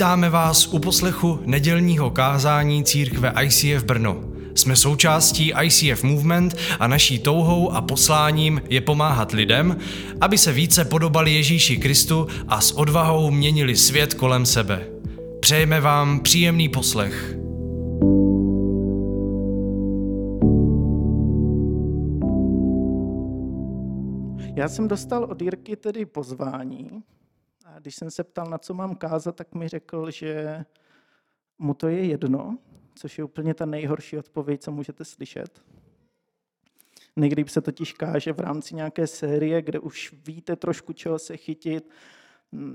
Vítáme vás u poslechu nedělního kázání církve ICF Brno. Jsme součástí ICF Movement a naší touhou a posláním je pomáhat lidem, aby se více podobali Ježíši Kristu a s odvahou měnili svět kolem sebe. Přejeme vám příjemný poslech. Já jsem dostal od Jirky tedy pozvání když jsem se ptal, na co mám kázat, tak mi řekl, že mu to je jedno, což je úplně ta nejhorší odpověď, co můžete slyšet. Někdy se totiž káže v rámci nějaké série, kde už víte trošku, čeho se chytit,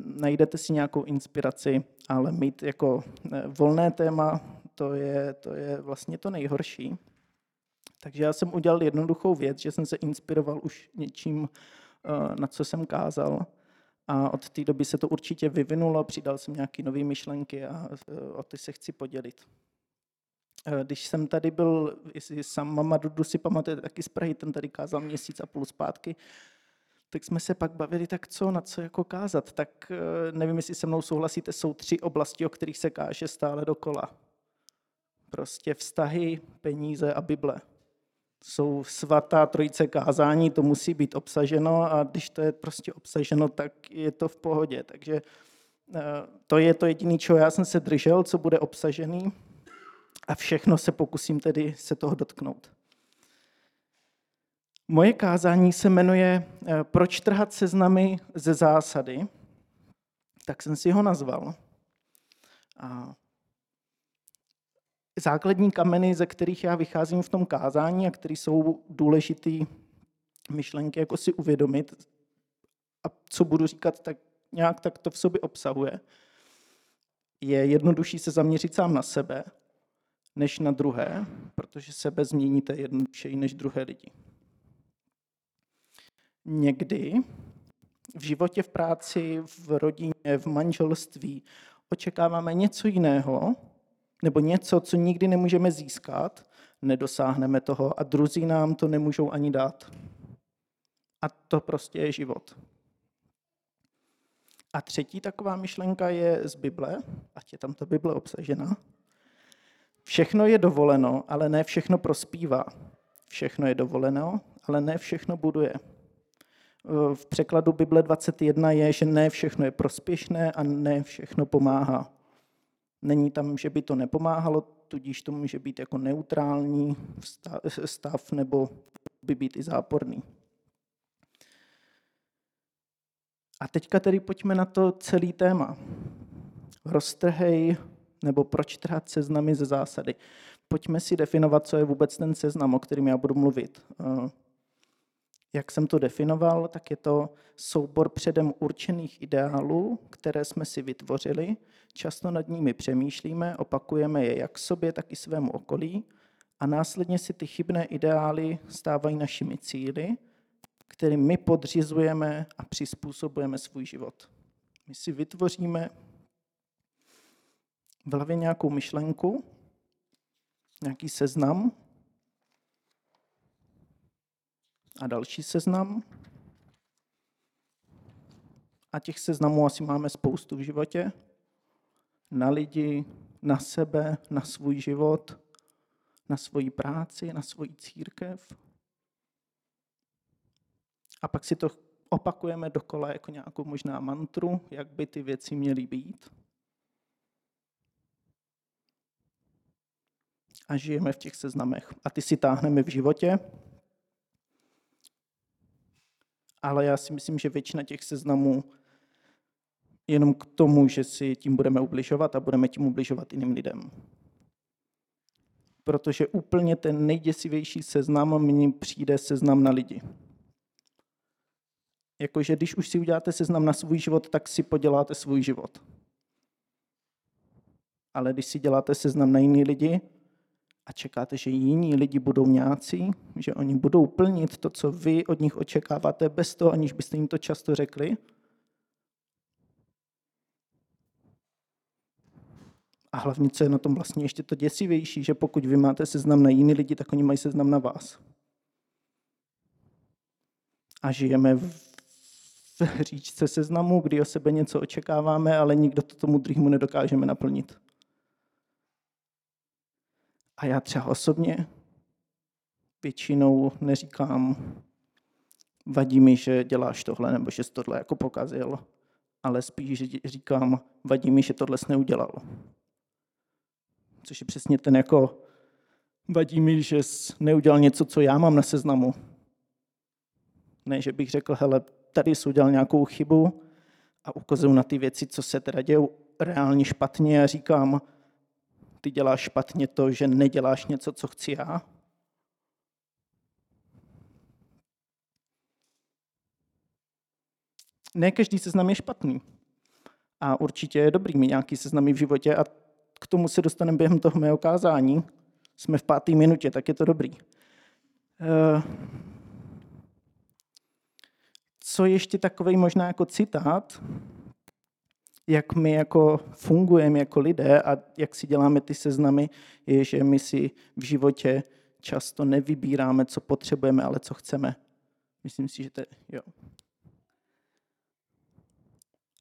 najdete si nějakou inspiraci, ale mít jako eh, volné téma, to je, to je vlastně to nejhorší. Takže já jsem udělal jednoduchou věc, že jsem se inspiroval už něčím, eh, na co jsem kázal. A od té doby se to určitě vyvinulo, přidal jsem nějaké nové myšlenky a eh, o ty se chci podělit. Eh, když jsem tady byl, jestli sám Mama Dudu si pamatuje taky z Prahy, ten tady kázal měsíc a půl zpátky, tak jsme se pak bavili, tak co, na co jako kázat. Tak nevím, jestli se mnou souhlasíte, jsou tři oblasti, o kterých se káže stále dokola. Prostě vztahy, peníze a Bible jsou svatá trojice kázání, to musí být obsaženo a když to je prostě obsaženo, tak je to v pohodě. Takže eh, to je to jediné, čeho já jsem se držel, co bude obsažený a všechno se pokusím tedy se toho dotknout. Moje kázání se jmenuje eh, Proč trhat seznamy ze zásady, tak jsem si ho nazval. A základní kameny, ze kterých já vycházím v tom kázání a které jsou důležité myšlenky, jako si uvědomit a co budu říkat, tak nějak tak to v sobě obsahuje, je jednodušší se zaměřit sám na sebe, než na druhé, protože sebe změníte jednodušeji než druhé lidi. Někdy v životě, v práci, v rodině, v manželství očekáváme něco jiného, nebo něco, co nikdy nemůžeme získat, nedosáhneme toho a druzí nám to nemůžou ani dát. A to prostě je život. A třetí taková myšlenka je z Bible, ať je tam ta Bible obsažena. Všechno je dovoleno, ale ne všechno prospívá. Všechno je dovoleno, ale ne všechno buduje. V překladu Bible 21 je, že ne všechno je prospěšné a ne všechno pomáhá. Není tam, že by to nepomáhalo, tudíž to může být jako neutrální stav nebo by být i záporný. A teďka tedy pojďme na to celý téma. Roztrhej nebo proč trhat seznamy ze zásady. Pojďme si definovat, co je vůbec ten seznam, o kterým já budu mluvit. Jak jsem to definoval, tak je to soubor předem určených ideálů, které jsme si vytvořili, často nad nimi přemýšlíme, opakujeme je jak sobě, tak i svému okolí a následně si ty chybné ideály stávají našimi cíly, kterým my podřizujeme a přizpůsobujeme svůj život. My si vytvoříme v hlavě nějakou myšlenku, nějaký seznam, a další seznam. A těch seznamů asi máme spoustu v životě. Na lidi, na sebe, na svůj život, na svoji práci, na svoji církev. A pak si to opakujeme dokola jako nějakou možná mantru, jak by ty věci měly být. A žijeme v těch seznamech. A ty si táhneme v životě, ale já si myslím, že většina těch seznamů jenom k tomu, že si tím budeme ubližovat a budeme tím ubližovat jiným lidem. Protože úplně ten nejděsivější seznam mně přijde seznam na lidi. Jakože když už si uděláte seznam na svůj život, tak si poděláte svůj život. Ale když si děláte seznam na jiný lidi, a čekáte, že jiní lidi budou nějací, že oni budou plnit to, co vy od nich očekáváte, bez toho, aniž byste jim to často řekli. A hlavně, co je na tom vlastně ještě to děsivější, že pokud vy máte seznam na jiný lidi, tak oni mají seznam na vás. A žijeme v v říčce seznamu, kdy o sebe něco očekáváme, ale nikdo to tomu druhému nedokážeme naplnit. A já třeba osobně většinou neříkám, vadí mi, že děláš tohle, nebo že jsi tohle jako pokazil, ale spíš říkám, vadí mi, že tohle jsi neudělal. Což je přesně ten jako, vadí mi, že jsi neudělal něco, co já mám na seznamu. Ne, že bych řekl, hele, tady jsi udělal nějakou chybu a ukazuju na ty věci, co se teda dějou reálně špatně a říkám, ty děláš špatně to, že neděláš něco, co chci já. Ne každý seznam je špatný. A určitě je dobrý mít nějaký seznamy v životě a k tomu se dostaneme během toho mého kázání. Jsme v páté minutě, tak je to dobrý. Eh, co ještě takový možná jako citát, jak my jako fungujeme jako lidé a jak si děláme ty seznamy, je, že my si v životě často nevybíráme, co potřebujeme, ale co chceme. Myslím si, že to je, jo.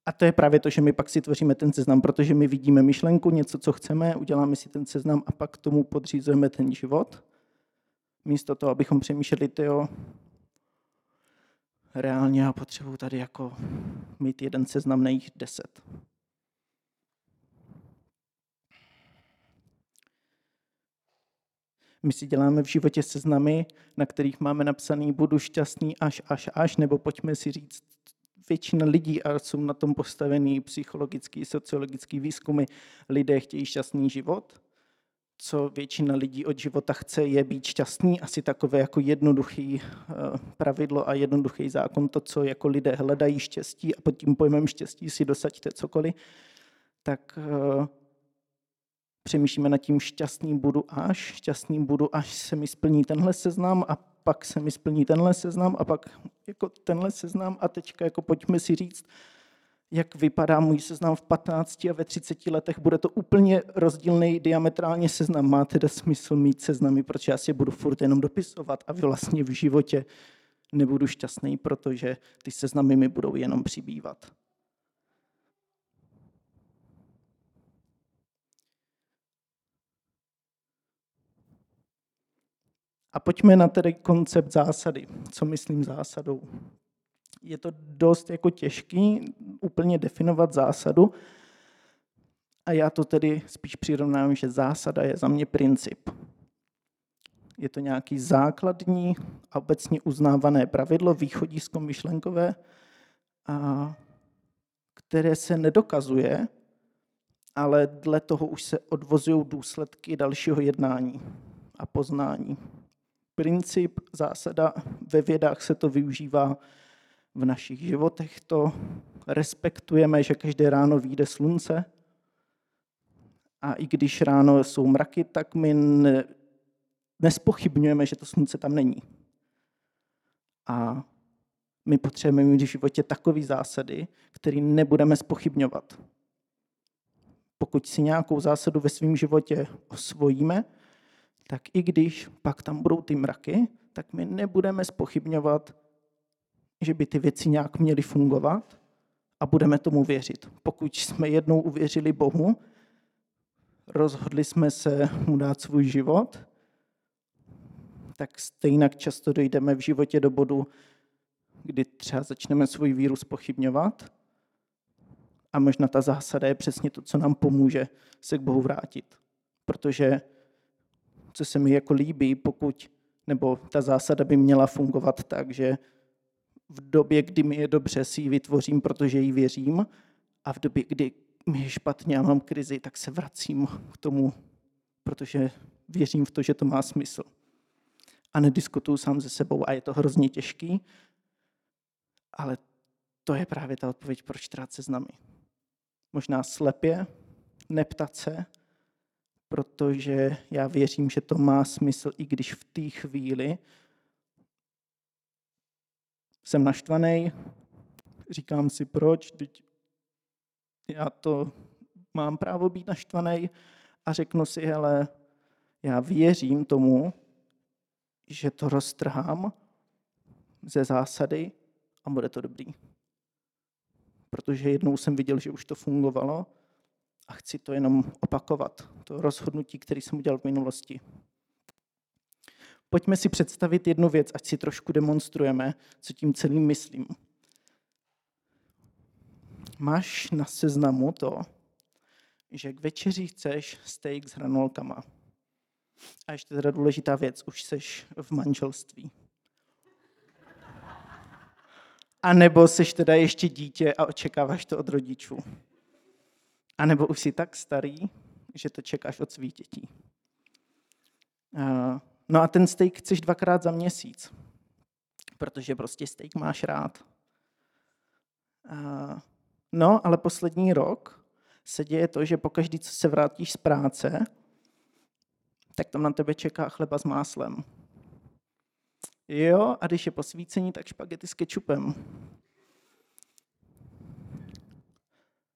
A to je právě to, že my pak si tvoříme ten seznam, protože my vidíme myšlenku, něco, co chceme, uděláme si ten seznam a pak tomu podřízujeme ten život. Místo toho, abychom přemýšleli, tyjo, reálně já potřebuji tady jako mít jeden seznam, na jich deset. My si děláme v životě seznamy, na kterých máme napsaný budu šťastný až, až, až, nebo pojďme si říct, většina lidí, a jsou na tom postavený psychologický, sociologický výzkumy, lidé chtějí šťastný život co většina lidí od života chce, je být šťastný, asi takové jako jednoduchý eh, pravidlo a jednoduchý zákon, to, co jako lidé hledají štěstí a pod tím pojmem štěstí si dosaďte cokoliv, tak eh, přemýšlíme nad tím šťastný budu až, šťastný budu, až se mi splní tenhle seznam a pak se mi splní tenhle seznam a pak jako tenhle seznam a teďka jako pojďme si říct, jak vypadá můj seznam v 15 a ve 30 letech, bude to úplně rozdílný diametrálně seznam. Má teda smysl mít seznamy, protože já si budu furt jenom dopisovat a vlastně v životě nebudu šťastný, protože ty seznamy mi budou jenom přibývat. A pojďme na tedy koncept zásady. Co myslím zásadou? Je to dost jako těžký úplně definovat zásadu. A já to tedy spíš přirovnám, že zásada je za mě princip. Je to nějaký základní a obecně uznávané pravidlo, východisko myšlenkové, a které se nedokazuje, ale dle toho už se odvozují důsledky dalšího jednání a poznání. Princip, zásada, ve vědách se to využívá v našich životech to respektujeme, že každé ráno vyjde slunce. A i když ráno jsou mraky, tak my ne, nespochybňujeme, že to slunce tam není. A my potřebujeme mít v životě takové zásady, které nebudeme spochybňovat. Pokud si nějakou zásadu ve svém životě osvojíme, tak i když pak tam budou ty mraky, tak my nebudeme spochybňovat že by ty věci nějak měly fungovat a budeme tomu věřit. Pokud jsme jednou uvěřili Bohu, rozhodli jsme se mu dát svůj život, tak stejně často dojdeme v životě do bodu, kdy třeba začneme svůj víru spochybňovat a možná ta zásada je přesně to, co nám pomůže se k Bohu vrátit. Protože co se mi jako líbí, pokud, nebo ta zásada by měla fungovat tak, že v době, kdy mi je dobře, si ji vytvořím, protože jí věřím, a v době, kdy mi je špatně a mám krizi, tak se vracím k tomu, protože věřím v to, že to má smysl. A nediskutuju sám se sebou a je to hrozně těžký, ale to je právě ta odpověď, proč s nami. Možná slepě, neptat se, protože já věřím, že to má smysl, i když v té chvíli jsem naštvaný, říkám si proč, teď já to mám právo být naštvaný a řeknu si, hele, já věřím tomu, že to roztrhám ze zásady a bude to dobrý. protože jednou jsem viděl, že už to fungovalo a chci to jenom opakovat, to rozhodnutí, které jsem udělal v minulosti. Pojďme si představit jednu věc, ať si trošku demonstrujeme, co tím celým myslím. Máš na seznamu to, že k večeři chceš steak s hranolkama. A ještě teda důležitá věc, už seš v manželství. A nebo seš teda ještě dítě a očekáváš to od rodičů. A nebo už jsi tak starý, že to čekáš od svých dětí. No a ten steak chceš dvakrát za měsíc, protože prostě steak máš rád. No, ale poslední rok se děje to, že pokaždý, co se vrátíš z práce, tak tam na tebe čeká chleba s máslem. Jo, a když je posvícení, tak špagety s kečupem.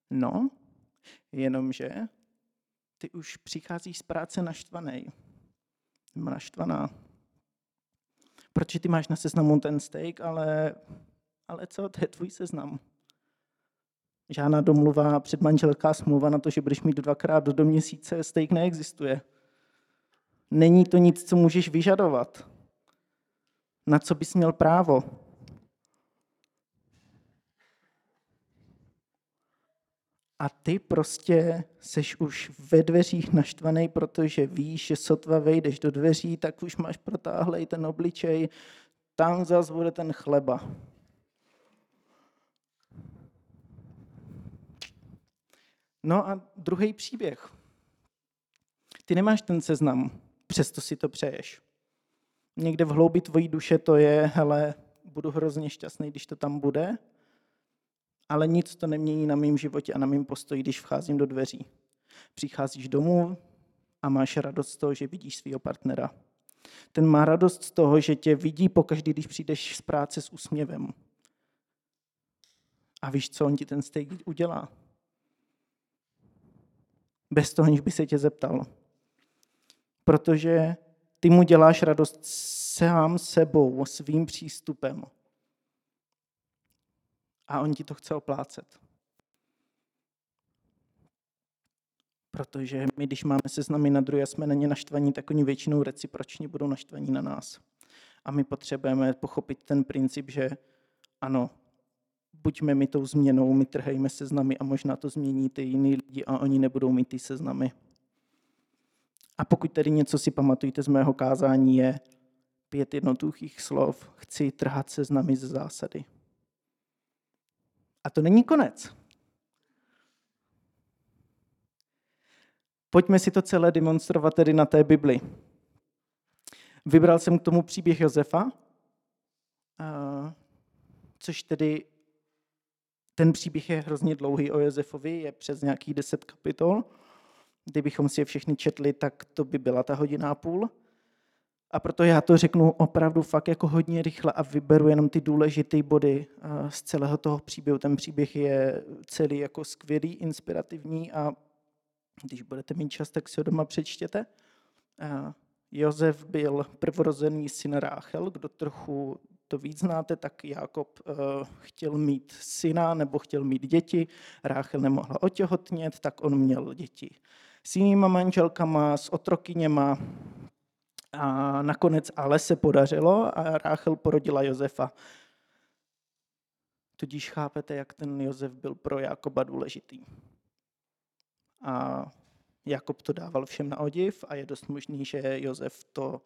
No, jenomže ty už přicházíš z práce naštvaný. Naštvaná. Protože ty máš na seznamu ten steak, ale, ale co, to je tvůj seznam. Žádná domluva, předmanželská smlouva na to, že budeš mít dvakrát do měsíce, steak neexistuje. Není to nic, co můžeš vyžadovat. Na co bys měl právo? A ty prostě seš už ve dveřích naštvaný, protože víš, že sotva vejdeš do dveří, tak už máš protáhlej ten obličej, tam zase bude ten chleba. No a druhý příběh. Ty nemáš ten seznam, přesto si to přeješ. Někde v hloubi tvojí duše to je, hele, budu hrozně šťastný, když to tam bude, ale nic to nemění na mém životě a na mém postoji, když vcházím do dveří. Přicházíš domů a máš radost z toho, že vidíš svého partnera. Ten má radost z toho, že tě vidí pokaždý, když přijdeš z práce s úsměvem. A víš, co on ti ten steak udělá? Bez toho, aniž by se tě zeptal. Protože ty mu děláš radost sám sebou, svým přístupem. A on ti to chce oplácet. Protože my, když máme seznamy na druhé jsme na ně naštvaní, tak oni většinou recipročně budou naštvaní na nás. A my potřebujeme pochopit ten princip, že ano, buďme mi tou změnou, my trhejme seznamy a možná to změní ty jiný lidi a oni nebudou mít ty seznamy. A pokud tedy něco si pamatujete z mého kázání, je pět jednoduchých slov. Chci trhat seznamy ze zásady. A to není konec. Pojďme si to celé demonstrovat tedy na té Bibli. Vybral jsem k tomu příběh Josefa, což tedy ten příběh je hrozně dlouhý o Josefovi, je přes nějakých deset kapitol. Kdybychom si je všechny četli, tak to by byla ta hodina a půl. A proto já to řeknu opravdu fakt jako hodně rychle a vyberu jenom ty důležité body z celého toho příběhu. Ten příběh je celý jako skvělý, inspirativní a když budete mít čas, tak si ho doma přečtěte. Josef byl prvorozený syn Ráchel, kdo trochu to víc znáte, tak Jakob uh, chtěl mít syna nebo chtěl mít děti, Ráchel nemohla otěhotnět, tak on měl děti s jinýma manželkama, s otrokyněma. A nakonec ale se podařilo a Ráchel porodila Josefa. Tudíž chápete, jak ten Josef byl pro Jakoba důležitý. A Jakob to dával všem na odiv a je dost možný, že Josef to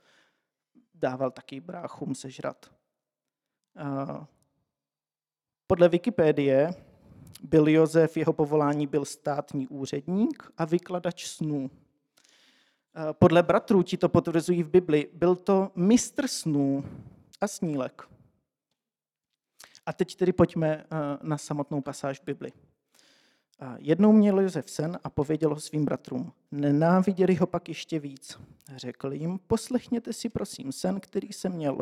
dával taky bráchům sežrat. Podle Wikipedie byl Josef, jeho povolání byl státní úředník a vykladač snů. Podle bratrů ti to potvrzují v Bibli, byl to mistr snů a snílek. A teď tedy pojďme na samotnou pasáž v Bibli. Jednou měl Josef sen a pověděl ho svým bratrům. Nenáviděli ho pak ještě víc. Řekl jim, poslechněte si prosím sen, který jsem měl.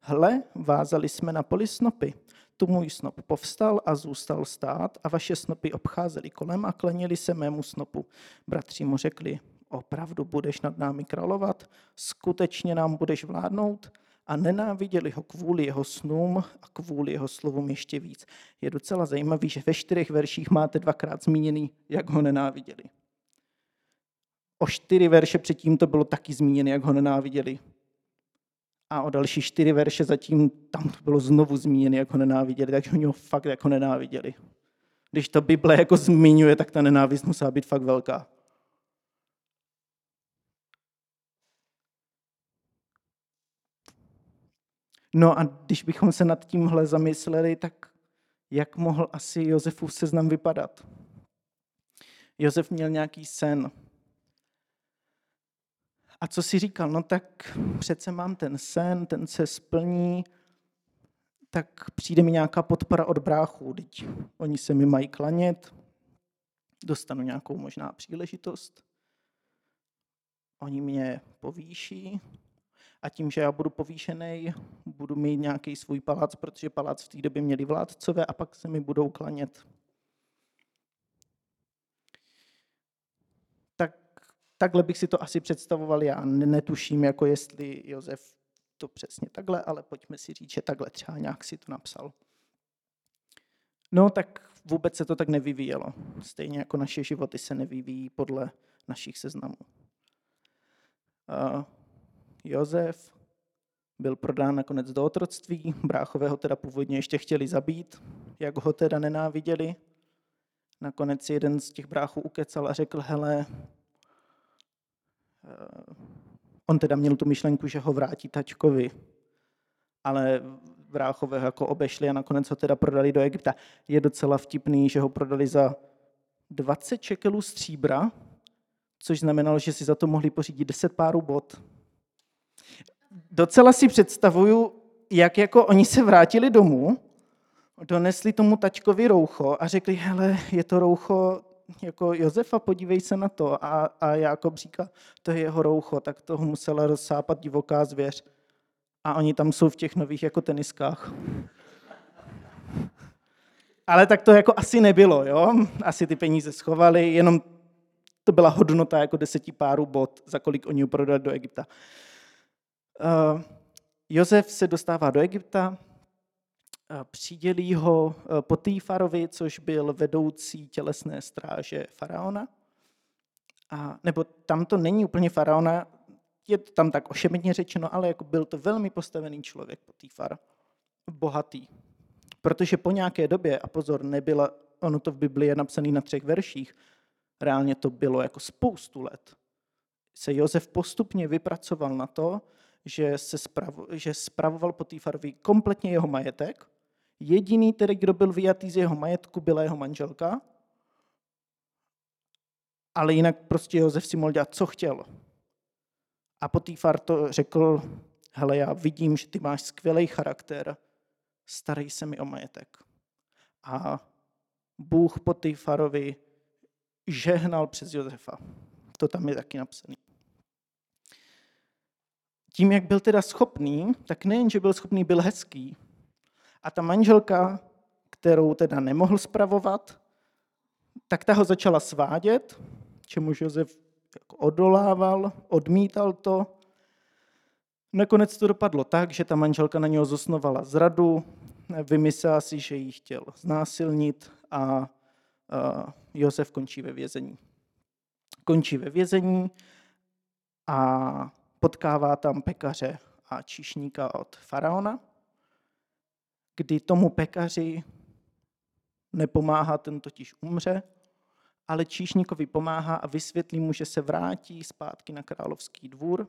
Hle, vázali jsme na poli snopy. Tu můj snop povstal a zůstal stát a vaše snopy obcházely kolem a klenili se mému snopu. Bratři mu řekli, opravdu budeš nad námi královat? Skutečně nám budeš vládnout? a nenáviděli ho kvůli jeho snům a kvůli jeho slovům ještě víc. Je docela zajímavý, že ve čtyřech verších máte dvakrát zmíněný, jak ho nenáviděli. O čtyři verše předtím to bylo taky zmíněno, jak ho nenáviděli. A o další čtyři verše zatím tam to bylo znovu zmíněno, jak ho nenáviděli, takže oni ho fakt jako nenáviděli. Když to Bible jako zmiňuje, tak ta nenávist musela být fakt velká. No a když bychom se nad tímhle zamysleli, tak jak mohl asi Josefův seznam vypadat? Josef měl nějaký sen. A co si říkal? No tak přece mám ten sen, ten se splní, tak přijde mi nějaká podpora od bráchů, teď oni se mi mají klanět, dostanu nějakou možná příležitost, oni mě povýší, a tím, že já budu povýšený, budu mít nějaký svůj palác, protože palác v té době měli vládcové a pak se mi budou klanět. Tak, takhle bych si to asi představoval já. Netuším, jako jestli Josef to přesně takhle, ale pojďme si říct, že takhle třeba nějak si to napsal. No tak vůbec se to tak nevyvíjelo. Stejně jako naše životy se nevyvíjí podle našich seznamů. Josef byl prodán nakonec do otroctví, bráchové ho teda původně ještě chtěli zabít, jak ho teda nenáviděli. Nakonec jeden z těch bráchů ukecal a řekl, hele, eh, on teda měl tu myšlenku, že ho vrátí tačkovi, ale bráchové ho jako obešli a nakonec ho teda prodali do Egypta. Je docela vtipný, že ho prodali za 20 čekelů stříbra, což znamenalo, že si za to mohli pořídit 10 párů bot docela si představuju, jak jako oni se vrátili domů, donesli tomu tačkovi roucho a řekli, hele, je to roucho jako Josefa, podívej se na to. A, a Jakob říká, to je jeho roucho, tak toho musela rozsápat divoká zvěř. A oni tam jsou v těch nových jako teniskách. Ale tak to jako asi nebylo, jo? Asi ty peníze schovali, jenom to byla hodnota jako deseti párů bot, za kolik oni prodali do Egypta. Eh, Josef se dostává do Egypta, eh, přidělí ho eh, Potýfarovi, což byl vedoucí tělesné stráže faraona. A, nebo tam to není úplně faraona, je to tam tak ošemetně řečeno, ale jako byl to velmi postavený člověk, Potýfar, bohatý. Protože po nějaké době, a pozor, nebyla, ono to v Biblii je napsané na třech verších, reálně to bylo jako spoustu let, se Josef postupně vypracoval na to, že, se spravo, že spravoval Potýfarovi kompletně jeho majetek. Jediný tedy, kdo byl vyjatý z jeho majetku, byla jeho manželka. Ale jinak prostě Josef si mohl dělat, co chtěl. A Potýfar to řekl, hele, já vidím, že ty máš skvělý charakter, starej se mi o majetek. A Bůh Potýfarovi žehnal přes Josefa. To tam je taky napsané tím, jak byl teda schopný, tak nejen, že byl schopný, byl hezký. A ta manželka, kterou teda nemohl spravovat, tak ta ho začala svádět, čemuž Josef jako odolával, odmítal to. Nakonec to dopadlo tak, že ta manželka na něho zosnovala zradu, vymyslela si, že ji chtěl znásilnit a Josef končí ve vězení. Končí ve vězení a potkává tam pekaře a číšníka od faraona, kdy tomu pekaři nepomáhá, ten totiž umře, ale číšníkovi pomáhá a vysvětlí mu, že se vrátí zpátky na královský dvůr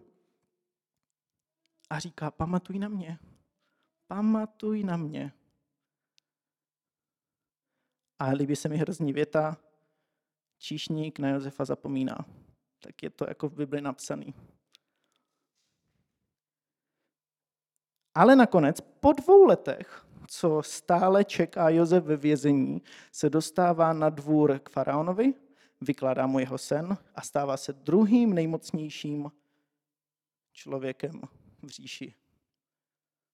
a říká, pamatuj na mě, pamatuj na mě. A líbí se mi hrozný věta, číšník na Josefa zapomíná. Tak je to jako v Bibli napsaný. Ale nakonec po dvou letech, co stále čeká Josef ve vězení, se dostává na dvůr k faraonovi, vykládá mu jeho sen a stává se druhým nejmocnějším člověkem v říši.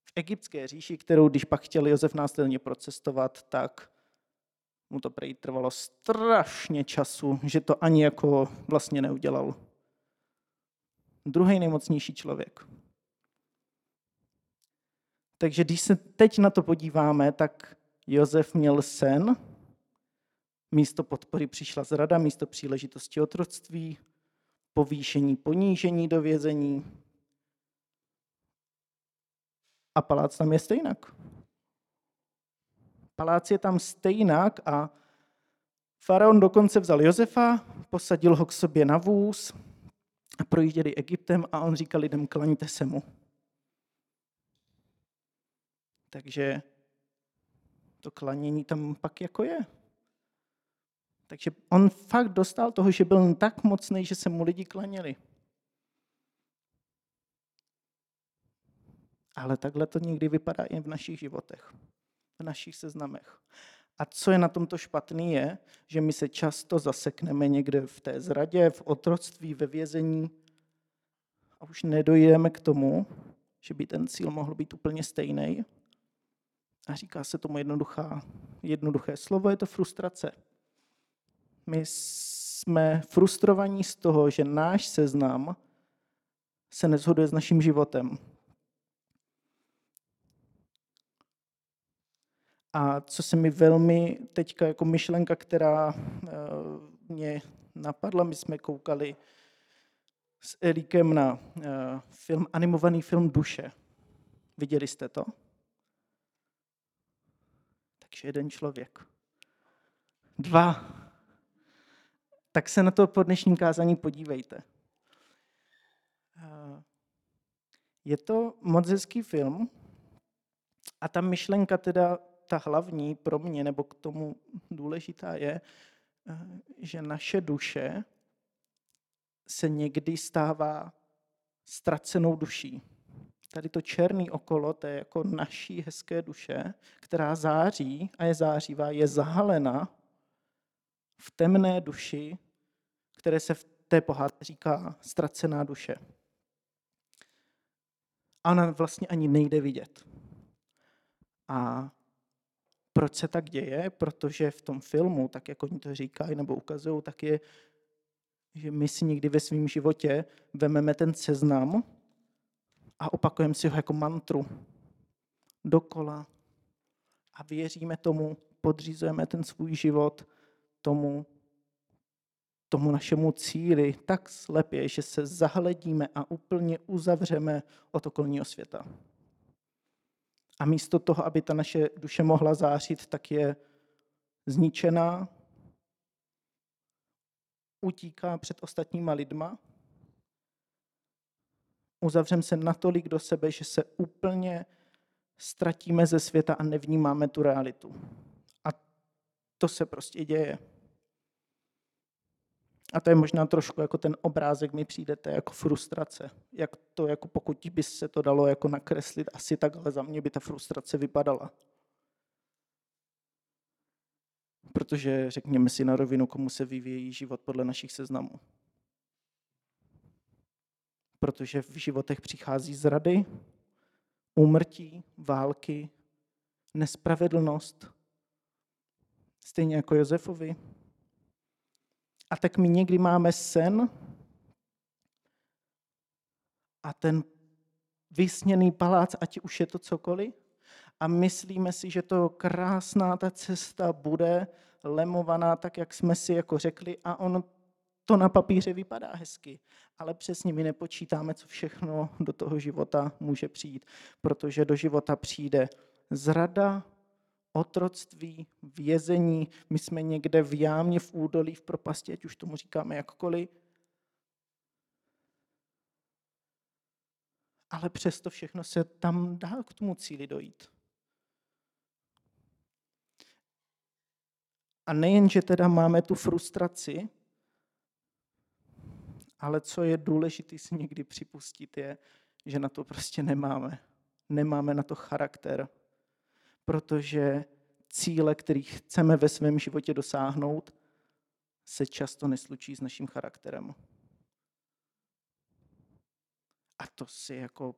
V egyptské říši, kterou když pak chtěl Josef následně procestovat, tak mu to prej trvalo strašně času, že to ani jako vlastně neudělal. Druhý nejmocnější člověk. Takže když se teď na to podíváme, tak Josef měl sen, místo podpory přišla zrada, místo příležitosti otroctví, povýšení, ponížení do vězení. A palác tam je stejnak. Palác je tam stejnak a faraon dokonce vzal Josefa, posadil ho k sobě na vůz a projížděli Egyptem a on říkal lidem, klaňte se mu. Takže to klanění tam pak jako je. Takže on fakt dostal toho, že byl tak mocný, že se mu lidi klaněli. Ale takhle to někdy vypadá i v našich životech, v našich seznamech. A co je na tomto špatný je, že my se často zasekneme někde v té zradě, v otroctví, ve vězení a už nedojdeme k tomu, že by ten cíl mohl být úplně stejný. A říká se tomu jednoduchá, jednoduché slovo, je to frustrace. My jsme frustrovaní z toho, že náš seznam se nezhoduje s naším životem. A co se mi velmi teďka jako myšlenka, která eh, mě napadla, my jsme koukali s Erikem na eh, film, animovaný film Duše. Viděli jste to? Takže jeden člověk. Dva. Tak se na to po dnešním kázání podívejte. Eh, je to moc hezký film a ta myšlenka teda ta hlavní pro mě, nebo k tomu důležitá je, eh, že naše duše se někdy stává ztracenou duší. Tady to černý okolo, to je jako naší hezké duše, která září a je zářivá, je zahalena v temné duši, které se v té pohádce říká ztracená duše. A ona vlastně ani nejde vidět. A proč se tak děje? Protože v tom filmu, tak jak oni to říkají nebo ukazují, tak je, že my si někdy ve svém životě vememe ten seznam a opakujeme si ho jako mantru dokola a věříme tomu, podřízujeme ten svůj život tomu, tomu našemu cíli tak slepě, že se zahledíme a úplně uzavřeme od okolního světa. A místo toho, aby ta naše duše mohla zářit, tak je zničená, utíká před ostatníma lidma, uzavřeme se natolik do sebe, že se úplně ztratíme ze světa a nevnímáme tu realitu. A to se prostě děje. A to je možná trošku jako ten obrázek mi přijdete jako frustrace. Jak to, jako pokud by se to dalo jako nakreslit, asi tak, ale za mě by ta frustrace vypadala. Protože řekněme si na rovinu, komu se vyvíjí život podle našich seznamů. Protože v životech přichází zrady, úmrtí, války, nespravedlnost, stejně jako Josefovi, a tak my někdy máme sen a ten vysněný palác, ať už je to cokoliv, a myslíme si, že to krásná ta cesta bude lemovaná tak, jak jsme si jako řekli a on to na papíře vypadá hezky, ale přesně my nepočítáme, co všechno do toho života může přijít, protože do života přijde zrada, otroctví, vězení, my jsme někde v jámě, v údolí, v propasti, ať už tomu říkáme jakkoliv. Ale přesto všechno se tam dá k tomu cíli dojít. A nejen, že teda máme tu frustraci, ale co je důležité si někdy připustit, je, že na to prostě nemáme. Nemáme na to charakter, protože cíle, které chceme ve svém životě dosáhnout, se často neslučí s naším charakterem. A to si jako...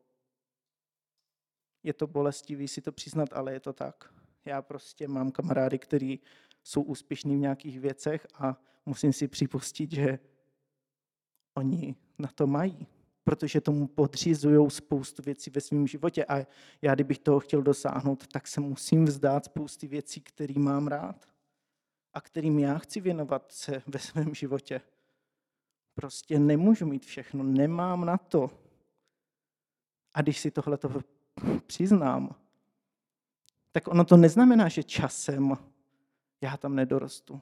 Je to bolestivý si to přiznat, ale je to tak. Já prostě mám kamarády, kteří jsou úspěšní v nějakých věcech a musím si připustit, že oni na to mají. protože tomu podřizují spoustu věcí ve svém životě. A já, kdybych toho chtěl dosáhnout, tak se musím vzdát spousty věcí, které mám rád a kterým já chci věnovat se ve svém životě. Prostě nemůžu mít všechno, nemám na to. A když si tohle to přiznám, tak ono to neznamená, že časem já tam nedorostu.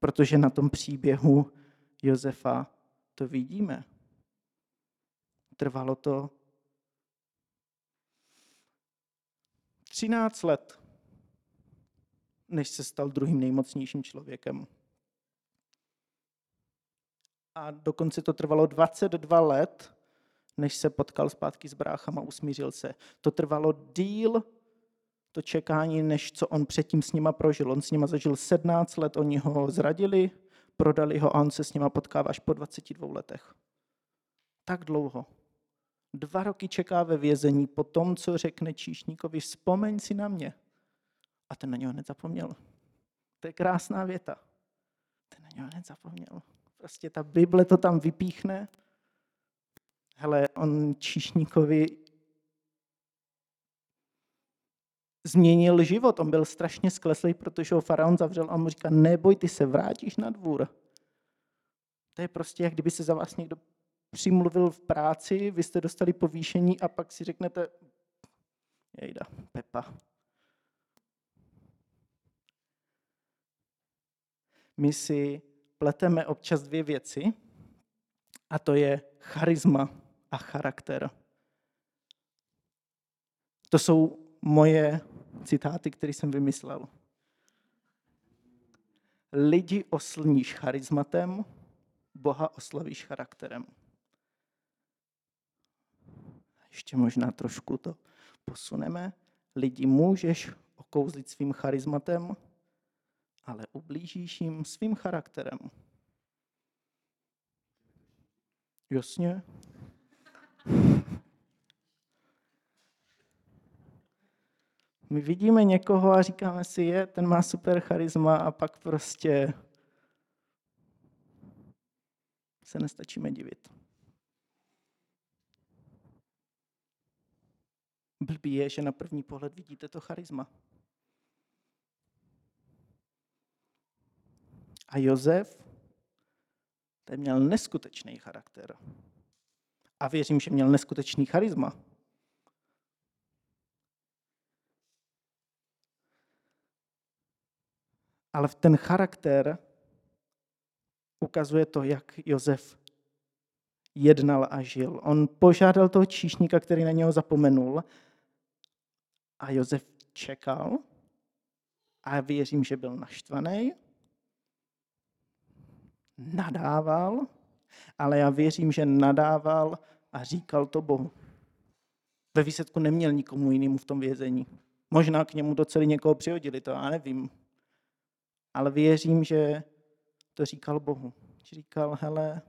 Protože na tom příběhu Josefa to vidíme. Trvalo to 13 let, než se stal druhým nejmocnějším člověkem. A dokonce to trvalo 22 let, než se potkal zpátky s bráchama, usmířil se. To trvalo díl, to čekání, než co on předtím s nima prožil. On s nima zažil 17 let, oni ho zradili, prodali ho a on se s nima potkává až po 22 letech. Tak dlouho. Dva roky čeká ve vězení po tom, co řekne číšníkovi, vzpomeň si na mě. A ten na něho nezapomněl. To je krásná věta. Ten na něho nezapomněl. Prostě ta Bible to tam vypíchne. Hele, on číšníkovi změnil život. On byl strašně skleslý, protože ho faraon zavřel a mu říká, neboj, ty se vrátíš na dvůr. To je prostě, jak kdyby se za vás někdo přimluvil v práci, vy jste dostali povýšení a pak si řeknete, jejda, Pepa. My si pleteme občas dvě věci, a to je charisma a charakter. To jsou moje citáty, které jsem vymyslel. Lidi oslníš charizmatem, Boha oslavíš charakterem. Ještě možná trošku to posuneme. Lidi můžeš okouzlit svým charizmatem, ale ublížíš jim svým charakterem. Jasně? My vidíme někoho a říkáme si, je, ten má super charisma a pak prostě se nestačíme divit. Blbý je, že na první pohled vidíte to charisma. A Jozef, ten měl neskutečný charakter. A věřím, že měl neskutečný charisma. Ale ten charakter ukazuje to, jak Josef jednal a žil. On požádal toho číšníka, který na něho zapomenul, a Josef čekal a věřím, že byl naštvaný, nadával, ale já věřím, že nadával a říkal to Bohu. Ve výsledku neměl nikomu jinému v tom vězení. Možná k němu docela někoho přihodili, to já nevím. Ale věřím, že to říkal Bohu. Říkal, hele,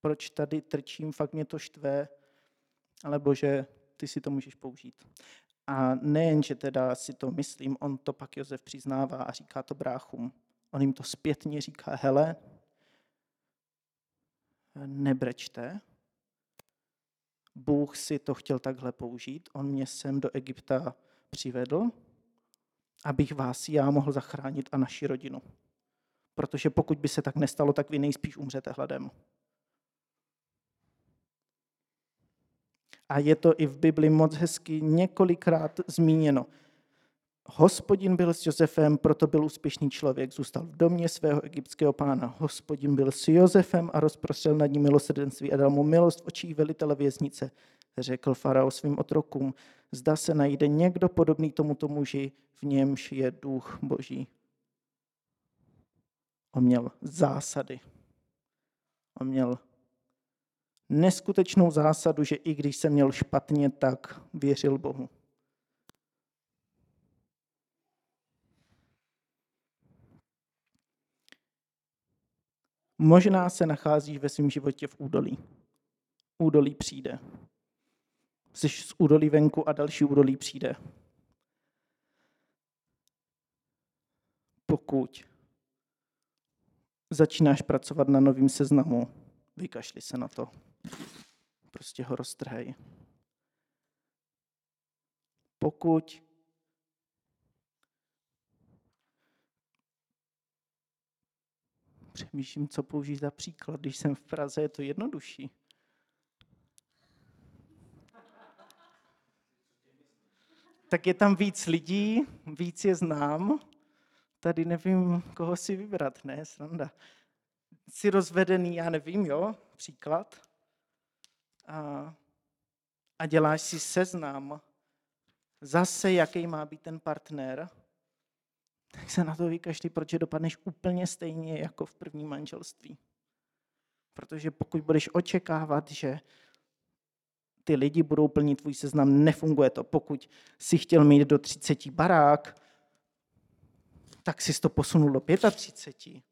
proč tady trčím, fakt mě to štve, ale Bože, ty si to můžeš použít. A nejen, že teda si to myslím, on to pak Josef přiznává a říká to bráchům. On jim to zpětně říká, hele, nebrečte, Bůh si to chtěl takhle použít, on mě sem do Egypta přivedl, abych vás já mohl zachránit a naši rodinu. Protože pokud by se tak nestalo, tak vy nejspíš umřete hladem. A je to i v Bibli moc hezky několikrát zmíněno. Hospodin byl s Josefem, proto byl úspěšný člověk, zůstal v domě svého egyptského pána. Hospodin byl s Josefem a rozprostřel nad ním milosrdenství a dal mu milost v očích velitele věznice. Řekl farao svým otrokům, zda se najde někdo podobný tomuto muži, v němž je duch boží. On měl zásady. On měl neskutečnou zásadu, že i když se měl špatně, tak věřil Bohu. Možná se nacházíš ve svém životě v údolí. Údolí přijde. Jsi z údolí venku a další údolí přijde. Pokud začínáš pracovat na novém seznamu, vykašli se na to. Prostě ho roztrhej. Pokud přemýšlím, co použít za příklad. Když jsem v Praze, je to jednodušší. Tak je tam víc lidí, víc je znám. Tady nevím, koho si vybrat, ne, sranda. Jsi rozvedený, já nevím, jo, příklad. A, a děláš si seznam, zase jaký má být ten partner, tak se na to vykašli, protože dopadneš úplně stejně jako v prvním manželství. Protože pokud budeš očekávat, že ty lidi budou plnit tvůj seznam, nefunguje to. Pokud si chtěl mít do 30 barák, tak si to posunul do 35.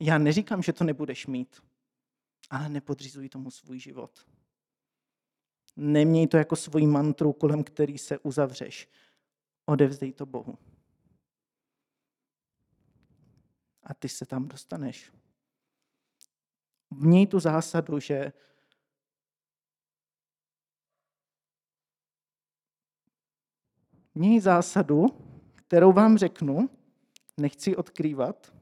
Já neříkám, že to nebudeš mít, ale nepodřizuj tomu svůj život. Neměj to jako svoji mantru, kolem který se uzavřeš. Odevzdej to Bohu. A ty se tam dostaneš. Měj tu zásadu, že Měj zásadu, kterou vám řeknu, nechci odkrývat,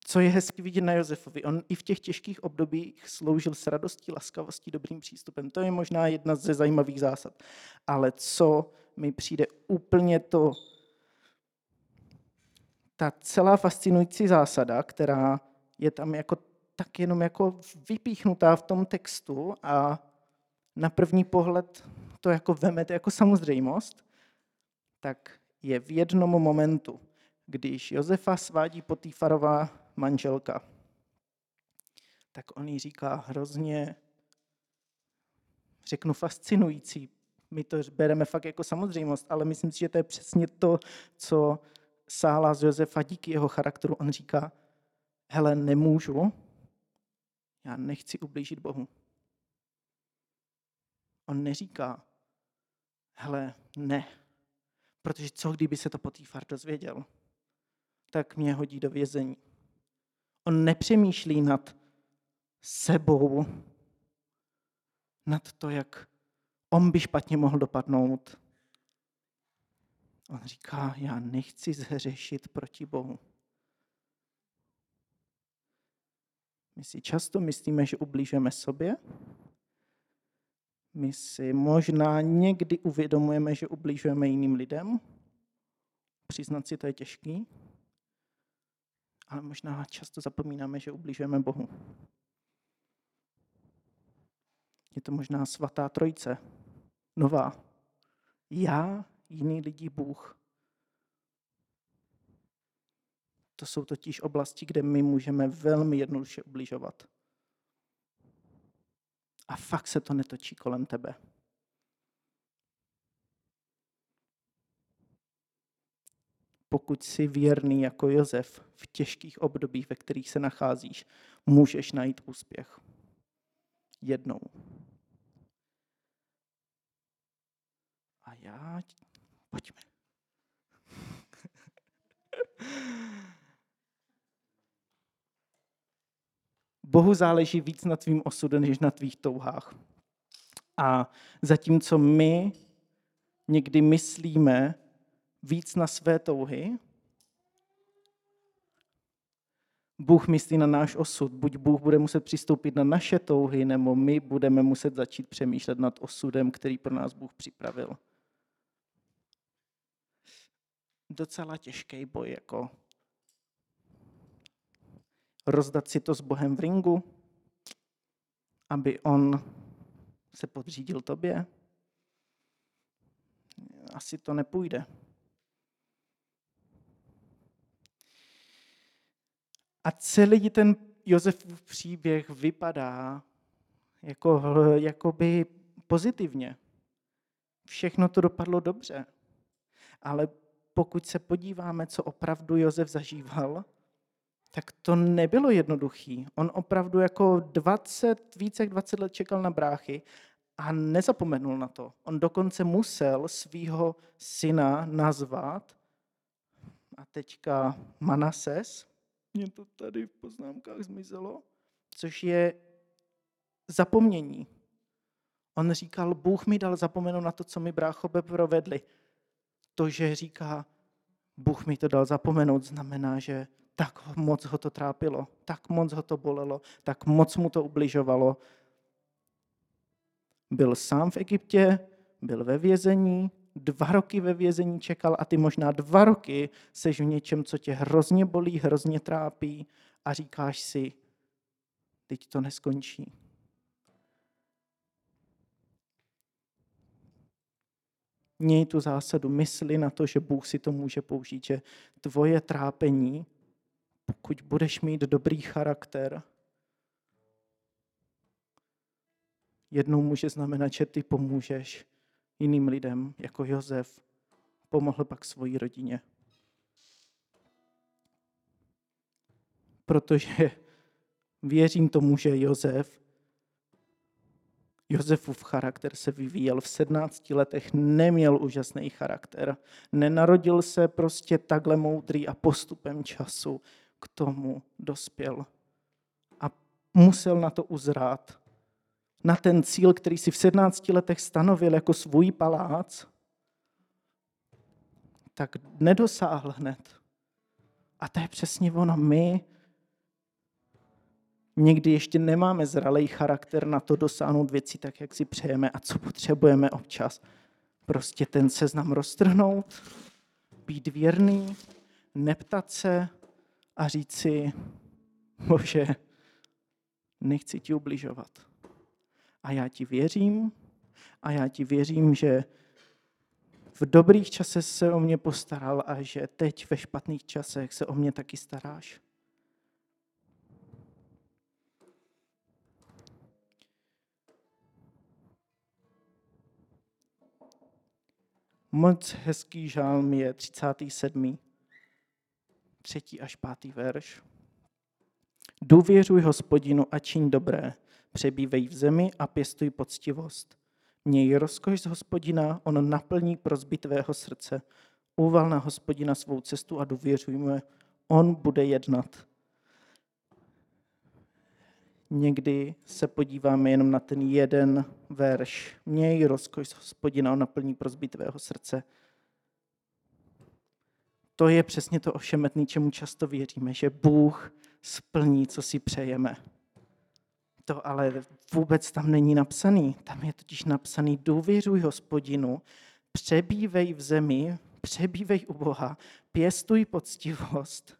co je hezky vidět na Josefovi. On i v těch těžkých obdobích sloužil s radostí, laskavostí, dobrým přístupem. To je možná jedna ze zajímavých zásad. Ale co mi přijde úplně to, ta celá fascinující zásada, která je tam jako tak jenom jako vypíchnutá v tom textu a na první pohled to jako vemete jako samozřejmost, tak je v jednom momentu, když Josefa svádí Potýfarová manželka, tak on jí říká hrozně, řeknu fascinující, my to bereme fakt jako samozřejmost, ale myslím si, že to je přesně to, co sála z Josefa díky jeho charakteru. On říká, hele, nemůžu, já nechci ublížit Bohu. On neříká, hele, ne, protože co kdyby se to Potýfar dozvěděl, tak mě hodí do vězení. On nepřemýšlí nad sebou, nad to, jak on by špatně mohl dopadnout. On říká, já nechci zhřešit proti Bohu. My si často myslíme, že ublížeme sobě, my si možná někdy uvědomujeme, že ubližujeme jiným lidem. Přiznat si to je těžký. Ale možná často zapomínáme, že ubližujeme Bohu. Je to možná svatá trojce. Nová. Já, jiný lidi, Bůh. To jsou totiž oblasti, kde my můžeme velmi jednoduše ubližovat a fakt se to netočí kolem tebe. Pokud jsi věrný jako Josef v těžkých obdobích, ve kterých se nacházíš, můžeš najít úspěch. Jednou. A já... Pojďme. Bohu záleží víc na tvým osudu, než na tvých touhách. A zatímco my někdy myslíme víc na své touhy, Bůh myslí na náš osud. Buď Bůh bude muset přistoupit na naše touhy, nebo my budeme muset začít přemýšlet nad osudem, který pro nás Bůh připravil. Docela těžký boj, jako rozdat si to s Bohem v ringu, aby on se podřídil tobě? Asi to nepůjde. A celý ten Josefův příběh vypadá jako, jakoby pozitivně. Všechno to dopadlo dobře. Ale pokud se podíváme, co opravdu Josef zažíval, tak to nebylo jednoduchý. On opravdu jako 20, více jak 20 let čekal na bráchy a nezapomenul na to. On dokonce musel svého syna nazvat a teďka Manases, mě to tady v poznámkách zmizelo, což je zapomnění. On říkal, Bůh mi dal zapomenout na to, co mi bráchobe provedli. To, že říká, Bůh mi to dal zapomenout, znamená, že tak moc ho to trápilo, tak moc ho to bolelo, tak moc mu to ubližovalo. Byl sám v Egyptě, byl ve vězení, dva roky ve vězení čekal a ty možná dva roky seš v něčem, co tě hrozně bolí, hrozně trápí a říkáš si, teď to neskončí. Měj tu zásadu, mysli na to, že Bůh si to může použít, že tvoje trápení, pokud budeš mít dobrý charakter, jednou může znamenat, že ty pomůžeš jiným lidem, jako Josef pomohl pak svojí rodině. Protože věřím tomu, že Josef, Josefův charakter se vyvíjel v 17 letech, neměl úžasný charakter. Nenarodil se prostě takhle moudrý a postupem času k tomu dospěl. A musel na to uzrát na ten cíl, který si v 17 letech stanovil jako svůj palác, tak nedosáhl hned. A to je přesně ono. My někdy ještě nemáme zralý charakter na to dosáhnout věcí tak, jak si přejeme a co potřebujeme občas. Prostě ten seznam roztrhnout, být věrný, neptat se a říct si, bože, nechci ti ubližovat. A já ti věřím a já ti věřím, že v dobrých časech se o mě postaral a že teď ve špatných časech se o mě taky staráš. Moc hezký žálm je 37. třetí až pátý verš. Důvěřuj hospodinu a čiň dobré, přebývej v zemi a pěstuj poctivost. Měj rozkoš z hospodina, on naplní prozby tvého srdce. Uval na hospodina svou cestu a důvěřuj mu, on bude jednat. Někdy se podíváme jenom na ten jeden verš. Měj rozkoš z hospodina, on naplní prozby tvého srdce. To je přesně to ošemetný, čemu často věříme, že Bůh splní, co si přejeme. To ale vůbec tam není napsaný. Tam je totiž napsaný, důvěřuj hospodinu, přebývej v zemi, přebývej u Boha, pěstuj poctivost,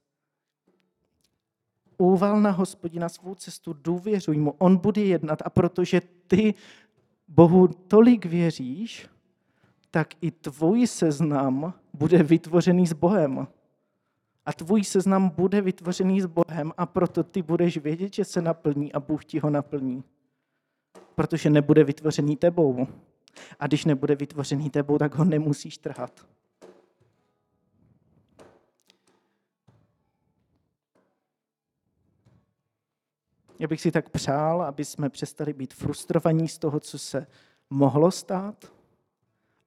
úval na hospodina svou cestu, důvěřuj mu, on bude jednat a protože ty Bohu tolik věříš, tak i tvůj seznam bude vytvořený s Bohem a tvůj seznam bude vytvořený s Bohem a proto ty budeš vědět, že se naplní a Bůh ti ho naplní. Protože nebude vytvořený tebou. A když nebude vytvořený tebou, tak ho nemusíš trhat. Já bych si tak přál, aby jsme přestali být frustrovaní z toho, co se mohlo stát,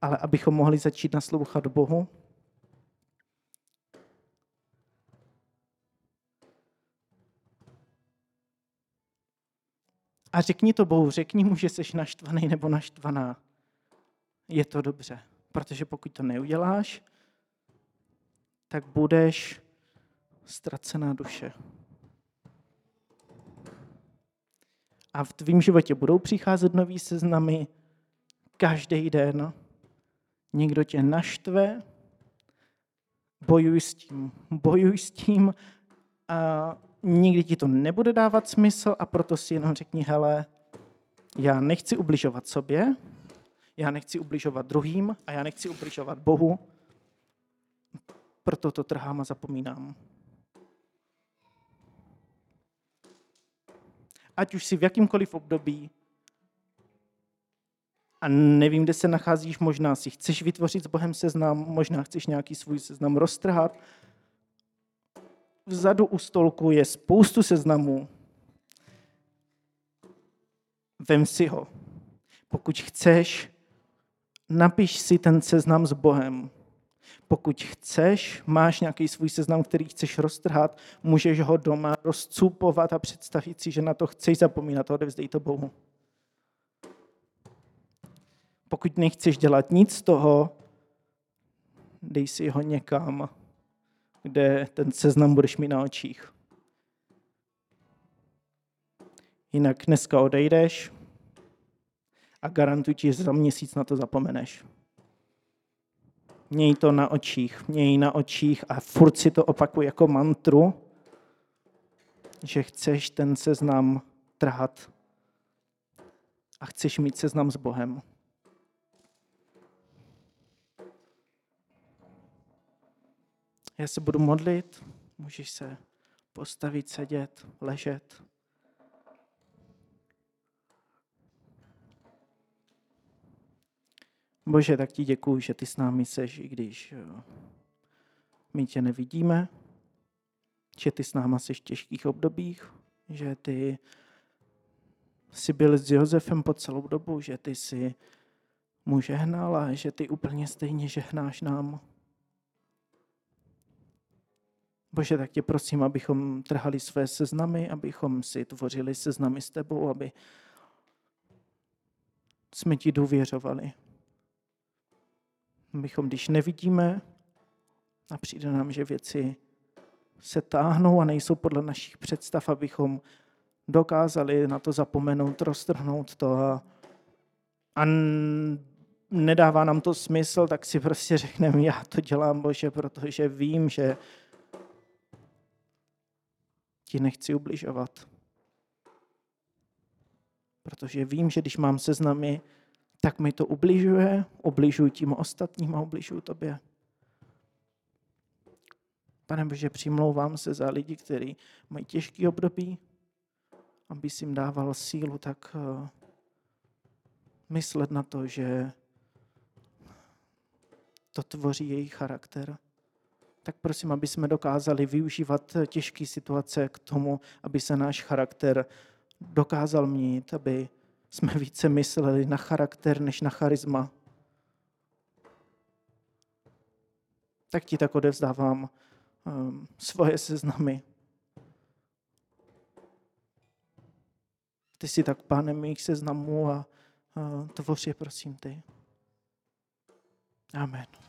ale abychom mohli začít naslouchat Bohu A řekni to Bohu, řekni mu, že jsi naštvaný nebo naštvaná. Je to dobře, protože pokud to neuděláš, tak budeš ztracená duše. A v tvém životě budou přicházet nový seznamy každý den. Někdo tě naštve, bojuj s tím, bojuj s tím a nikdy ti to nebude dávat smysl a proto si jenom řekni, hele, já nechci ubližovat sobě, já nechci ubližovat druhým a já nechci ubližovat Bohu, proto to trhám a zapomínám. Ať už si v jakýmkoliv období a nevím, kde se nacházíš, možná si chceš vytvořit s Bohem seznam, možná chceš nějaký svůj seznam roztrhat, vzadu u stolku je spoustu seznamů. Vem si ho. Pokud chceš, napiš si ten seznam s Bohem. Pokud chceš, máš nějaký svůj seznam, který chceš roztrhat, můžeš ho doma rozcupovat a představit si, že na to chceš zapomínat, odevzdej to Bohu. Pokud nechceš dělat nic z toho, dej si ho někam, kde ten seznam budeš mít na očích. Jinak dneska odejdeš a garantuji ti, že za měsíc na to zapomeneš. Měj to na očích, měj na očích a furt si to opakuj jako mantru, že chceš ten seznam trhat a chceš mít seznam s Bohem. Já se budu modlit, můžeš se postavit, sedět, ležet. Bože, tak ti děkuji, že ty s námi seš, i když eh, my tě nevidíme, že ty s náma seš v těžkých obdobích, že ty jsi byl s Josefem po celou dobu, že ty si mu žehnal a že ty úplně stejně žehnáš nám. Bože, tak tě prosím, abychom trhali své seznamy, abychom si tvořili seznamy s tebou, aby jsme ti důvěřovali. Abychom, když nevidíme a přijde nám, že věci se táhnou a nejsou podle našich představ, abychom dokázali na to zapomenout, roztrhnout to a, a nedává nám to smysl, tak si prostě řekneme, já to dělám, Bože, protože vím, že ti nechci ubližovat. Protože vím, že když mám seznamy, tak mi to ubližuje, ubližuji tím ostatním a ubližuji tobě. Pane Bože, přimlouvám se za lidi, kteří mají těžký období, aby jim dával sílu, tak eh, myslet na to, že to tvoří jejich charakter tak prosím, aby jsme dokázali využívat těžké situace k tomu, aby se náš charakter dokázal mít, aby jsme více mysleli na charakter než na charisma. Tak ti tak odevzdávám um, svoje seznamy. Ty jsi tak pánem mých seznamů a uh, tvoř je, prosím, ty. Amen.